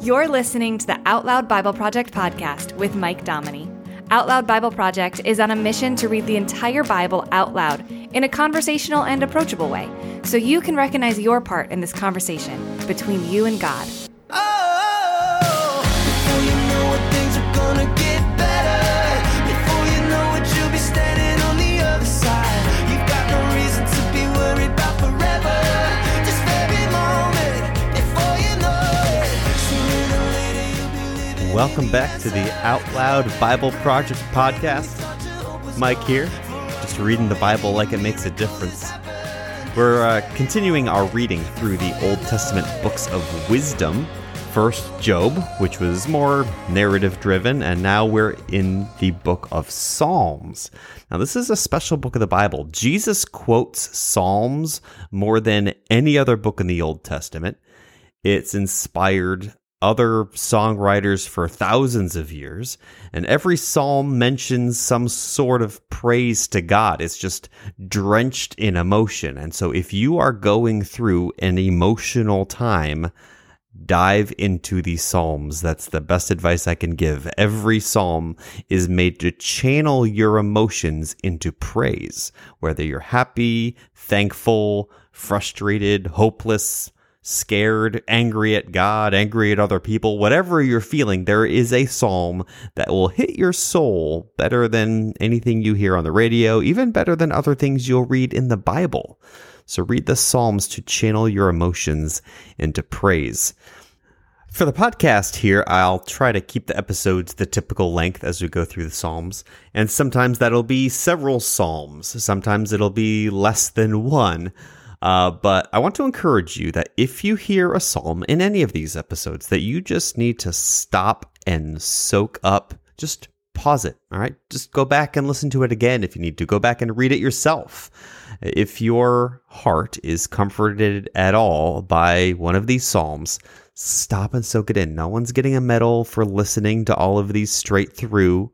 You're listening to the Out Loud Bible Project podcast with Mike Dominy. Out Loud Bible Project is on a mission to read the entire Bible out loud in a conversational and approachable way so you can recognize your part in this conversation between you and God. Welcome back to the Out Loud Bible Project podcast. Mike here, just reading the Bible like it makes a difference. We're uh, continuing our reading through the Old Testament books of wisdom. First, Job, which was more narrative driven, and now we're in the book of Psalms. Now, this is a special book of the Bible. Jesus quotes Psalms more than any other book in the Old Testament. It's inspired other songwriters for thousands of years, and every psalm mentions some sort of praise to God. It's just drenched in emotion. And so, if you are going through an emotional time, dive into the psalms. That's the best advice I can give. Every psalm is made to channel your emotions into praise, whether you're happy, thankful, frustrated, hopeless, scared, angry at God, angry at other people, whatever you're feeling, there is a psalm that will hit your soul better than anything you hear on the radio, even better than other things you'll read in the Bible. So read the Psalms to channel your emotions into praise. For the podcast here, I'll try to keep the episodes the typical length as we go through the Psalms. And sometimes that'll be several Psalms. Sometimes it'll be less than one. Uh, but I want to encourage you that if you hear a Psalm in any of these episodes, that you just need to stop and soak up. Just pause it. All right. Just go back and listen to it again if you need to. Go back and read it yourself. If your heart is comforted at all by one of these Psalms, stop and soak it in. No one's getting a medal for listening to all of these straight through.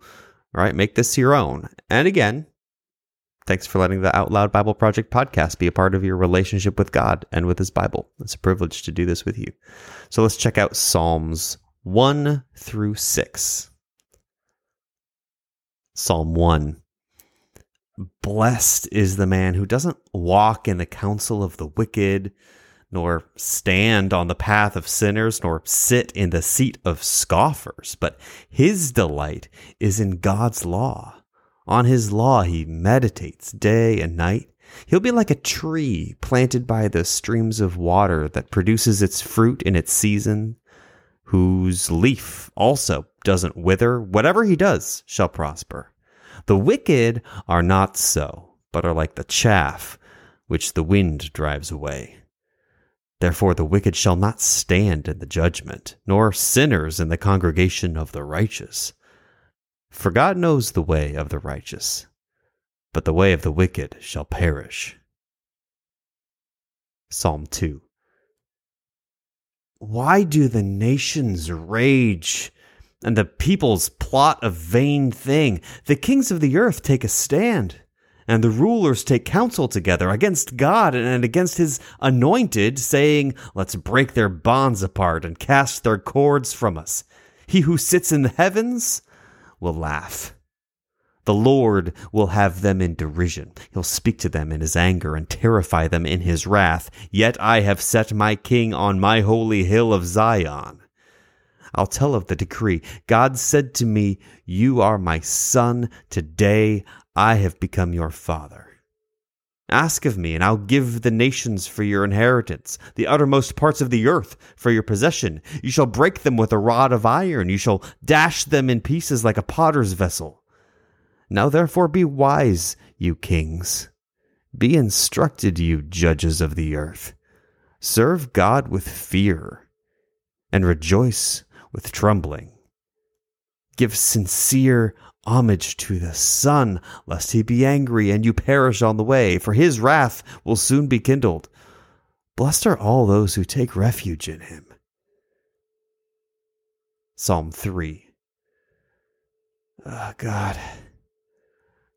All right. Make this your own. And again, thanks for letting the Out Loud Bible Project podcast be a part of your relationship with God and with His Bible. It's a privilege to do this with you. So let's check out Psalms 1 through 6. Psalm 1 Blessed is the man who doesn't walk in the counsel of the wicked, nor stand on the path of sinners, nor sit in the seat of scoffers, but his delight is in God's law. On his law he meditates day and night. He'll be like a tree planted by the streams of water that produces its fruit in its season, whose leaf also doesn't wither. Whatever he does shall prosper. The wicked are not so, but are like the chaff which the wind drives away. Therefore, the wicked shall not stand in the judgment, nor sinners in the congregation of the righteous. For God knows the way of the righteous, but the way of the wicked shall perish. Psalm 2 Why do the nations rage and the peoples plot a vain thing? The kings of the earth take a stand, and the rulers take counsel together against God and against his anointed, saying, Let's break their bonds apart and cast their cords from us. He who sits in the heavens will laugh. The Lord will have them in derision. He'll speak to them in his anger and terrify them in his wrath. Yet I have set my king on my holy hill of Zion. I'll tell of the decree. God said to me, You are my son. Today I have become your father. Ask of me, and I'll give the nations for your inheritance, the uttermost parts of the earth for your possession. You shall break them with a rod of iron, you shall dash them in pieces like a potter's vessel. Now therefore be wise, you kings. Be instructed, you judges of the earth. Serve God with fear, and rejoice with trembling. Give sincere homage to the Son, lest he be angry and you perish on the way, for his wrath will soon be kindled. Blessed are all those who take refuge in him. Psalm 3 Oh God,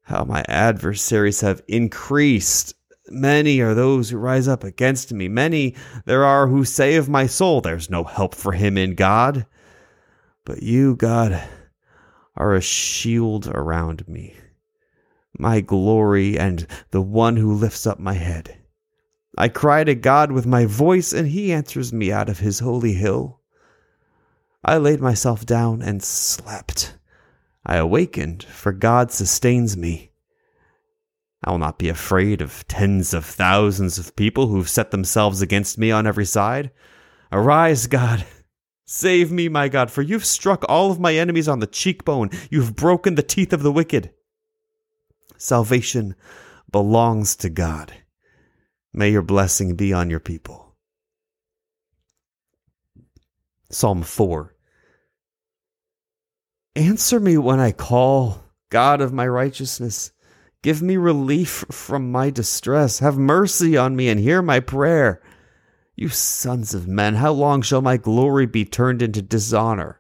how my adversaries have increased. Many are those who rise up against me. Many there are who say of my soul, There's no help for him in God. But you, God, are a shield around me, my glory, and the one who lifts up my head. I cry to God with my voice, and he answers me out of his holy hill. I laid myself down and slept. I awakened, for God sustains me. I will not be afraid of tens of thousands of people who've set themselves against me on every side. Arise, God. Save me, my God, for you've struck all of my enemies on the cheekbone. You've broken the teeth of the wicked. Salvation belongs to God. May your blessing be on your people. Psalm 4 Answer me when I call, God of my righteousness. Give me relief from my distress. Have mercy on me and hear my prayer. You sons of men, how long shall my glory be turned into dishonor?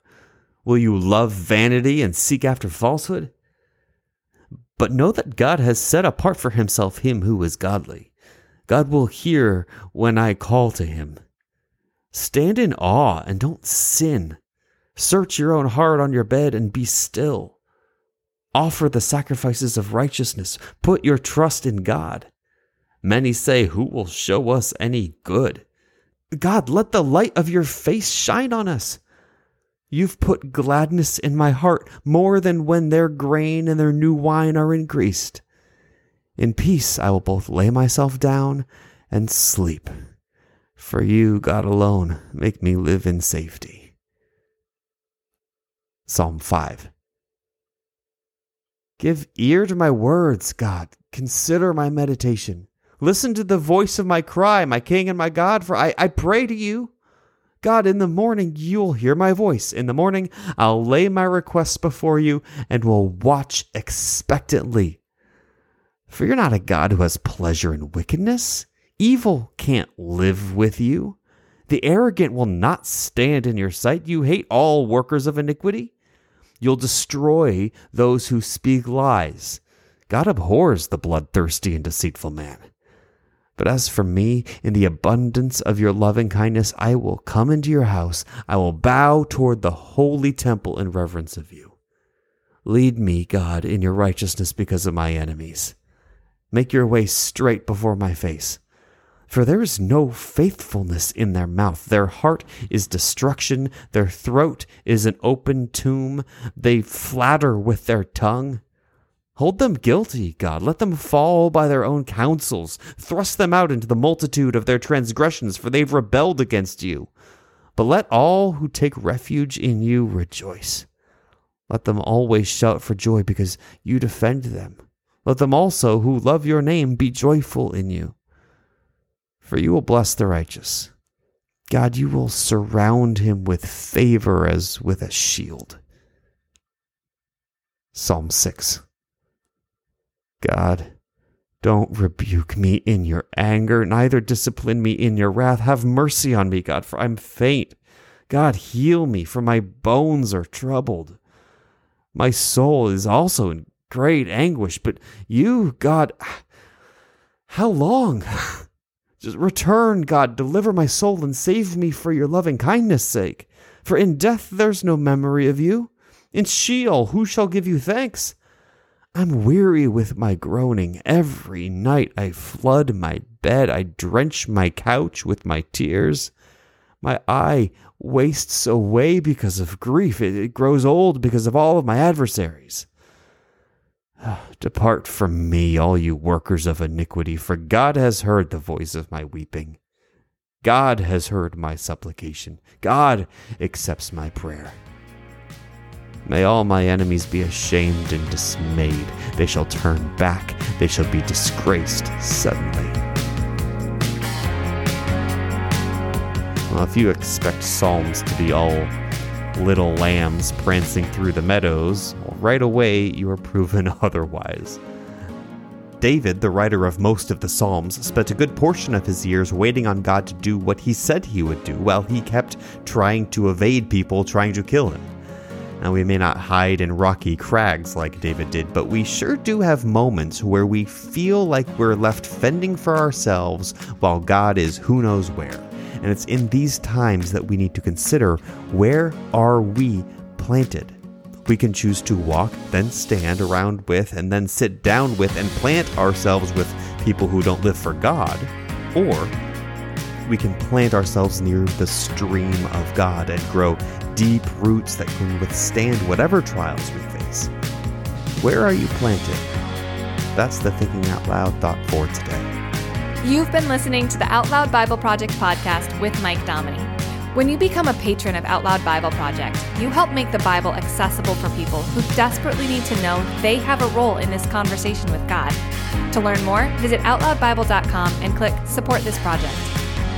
Will you love vanity and seek after falsehood? But know that God has set apart for himself him who is godly. God will hear when I call to him. Stand in awe and don't sin. Search your own heart on your bed and be still. Offer the sacrifices of righteousness. Put your trust in God. Many say, Who will show us any good? God, let the light of your face shine on us. You've put gladness in my heart more than when their grain and their new wine are increased. In peace I will both lay myself down and sleep. For you, God alone, make me live in safety. Psalm 5 Give ear to my words, God. Consider my meditation. Listen to the voice of my cry, my King and my God, for I, I pray to you. God, in the morning you'll hear my voice. In the morning I'll lay my requests before you and will watch expectantly. For you're not a God who has pleasure in wickedness. Evil can't live with you. The arrogant will not stand in your sight. You hate all workers of iniquity. You'll destroy those who speak lies. God abhors the bloodthirsty and deceitful man. But as for me, in the abundance of your loving kindness, I will come into your house. I will bow toward the holy temple in reverence of you. Lead me, God, in your righteousness because of my enemies. Make your way straight before my face. For there is no faithfulness in their mouth. Their heart is destruction. Their throat is an open tomb. They flatter with their tongue. Hold them guilty, God. Let them fall by their own counsels. Thrust them out into the multitude of their transgressions, for they've rebelled against you. But let all who take refuge in you rejoice. Let them always shout for joy because you defend them. Let them also who love your name be joyful in you for you will bless the righteous. God, you will surround him with favor as with a shield. Psalm 6 God, don't rebuke me in your anger, neither discipline me in your wrath. Have mercy on me, God, for I'm faint. God, heal me, for my bones are troubled. My soul is also in great anguish, but you, God, how long? Just return, God, deliver my soul and save me for your loving kindness' sake. For in death there's no memory of you. In Sheol, who shall give you thanks? I'm weary with my groaning. Every night I flood my bed, I drench my couch with my tears. My eye wastes away because of grief. It, it grows old because of all of my adversaries. Depart from me, all you workers of iniquity, for God has heard the voice of my weeping. God has heard my supplication. God accepts my prayer. May all my enemies be ashamed and dismayed. They shall turn back. They shall be disgraced suddenly. Well, if you expect Psalms to be all little lambs prancing through the meadows, right away you are proven otherwise. David, the writer of most of the Psalms, spent a good portion of his years waiting on God to do what he said he would do, while he kept trying to evade people trying to kill him. Now, we may not hide in rocky crags like David did, but we sure do have moments where we feel like we're left fending for ourselves while God is who knows where. And it's in these times that we need to consider where are we planted? We can choose to walk, then stand around with, and then sit down with and plant ourselves with people who don't live for God. Or we can plant ourselves near the stream of God and grow deep roots that can withstand whatever trials we face. Where are you planted? That's the Thinking Out Loud thought for today. You've been listening to the Out Loud Bible Project podcast with Mike Dominy. When you become a patron of Out Loud Bible Project, you help make the Bible accessible for people who desperately need to know they have a role in this conversation with God. To learn more, visit OutLoudBible.com and click Support This Project.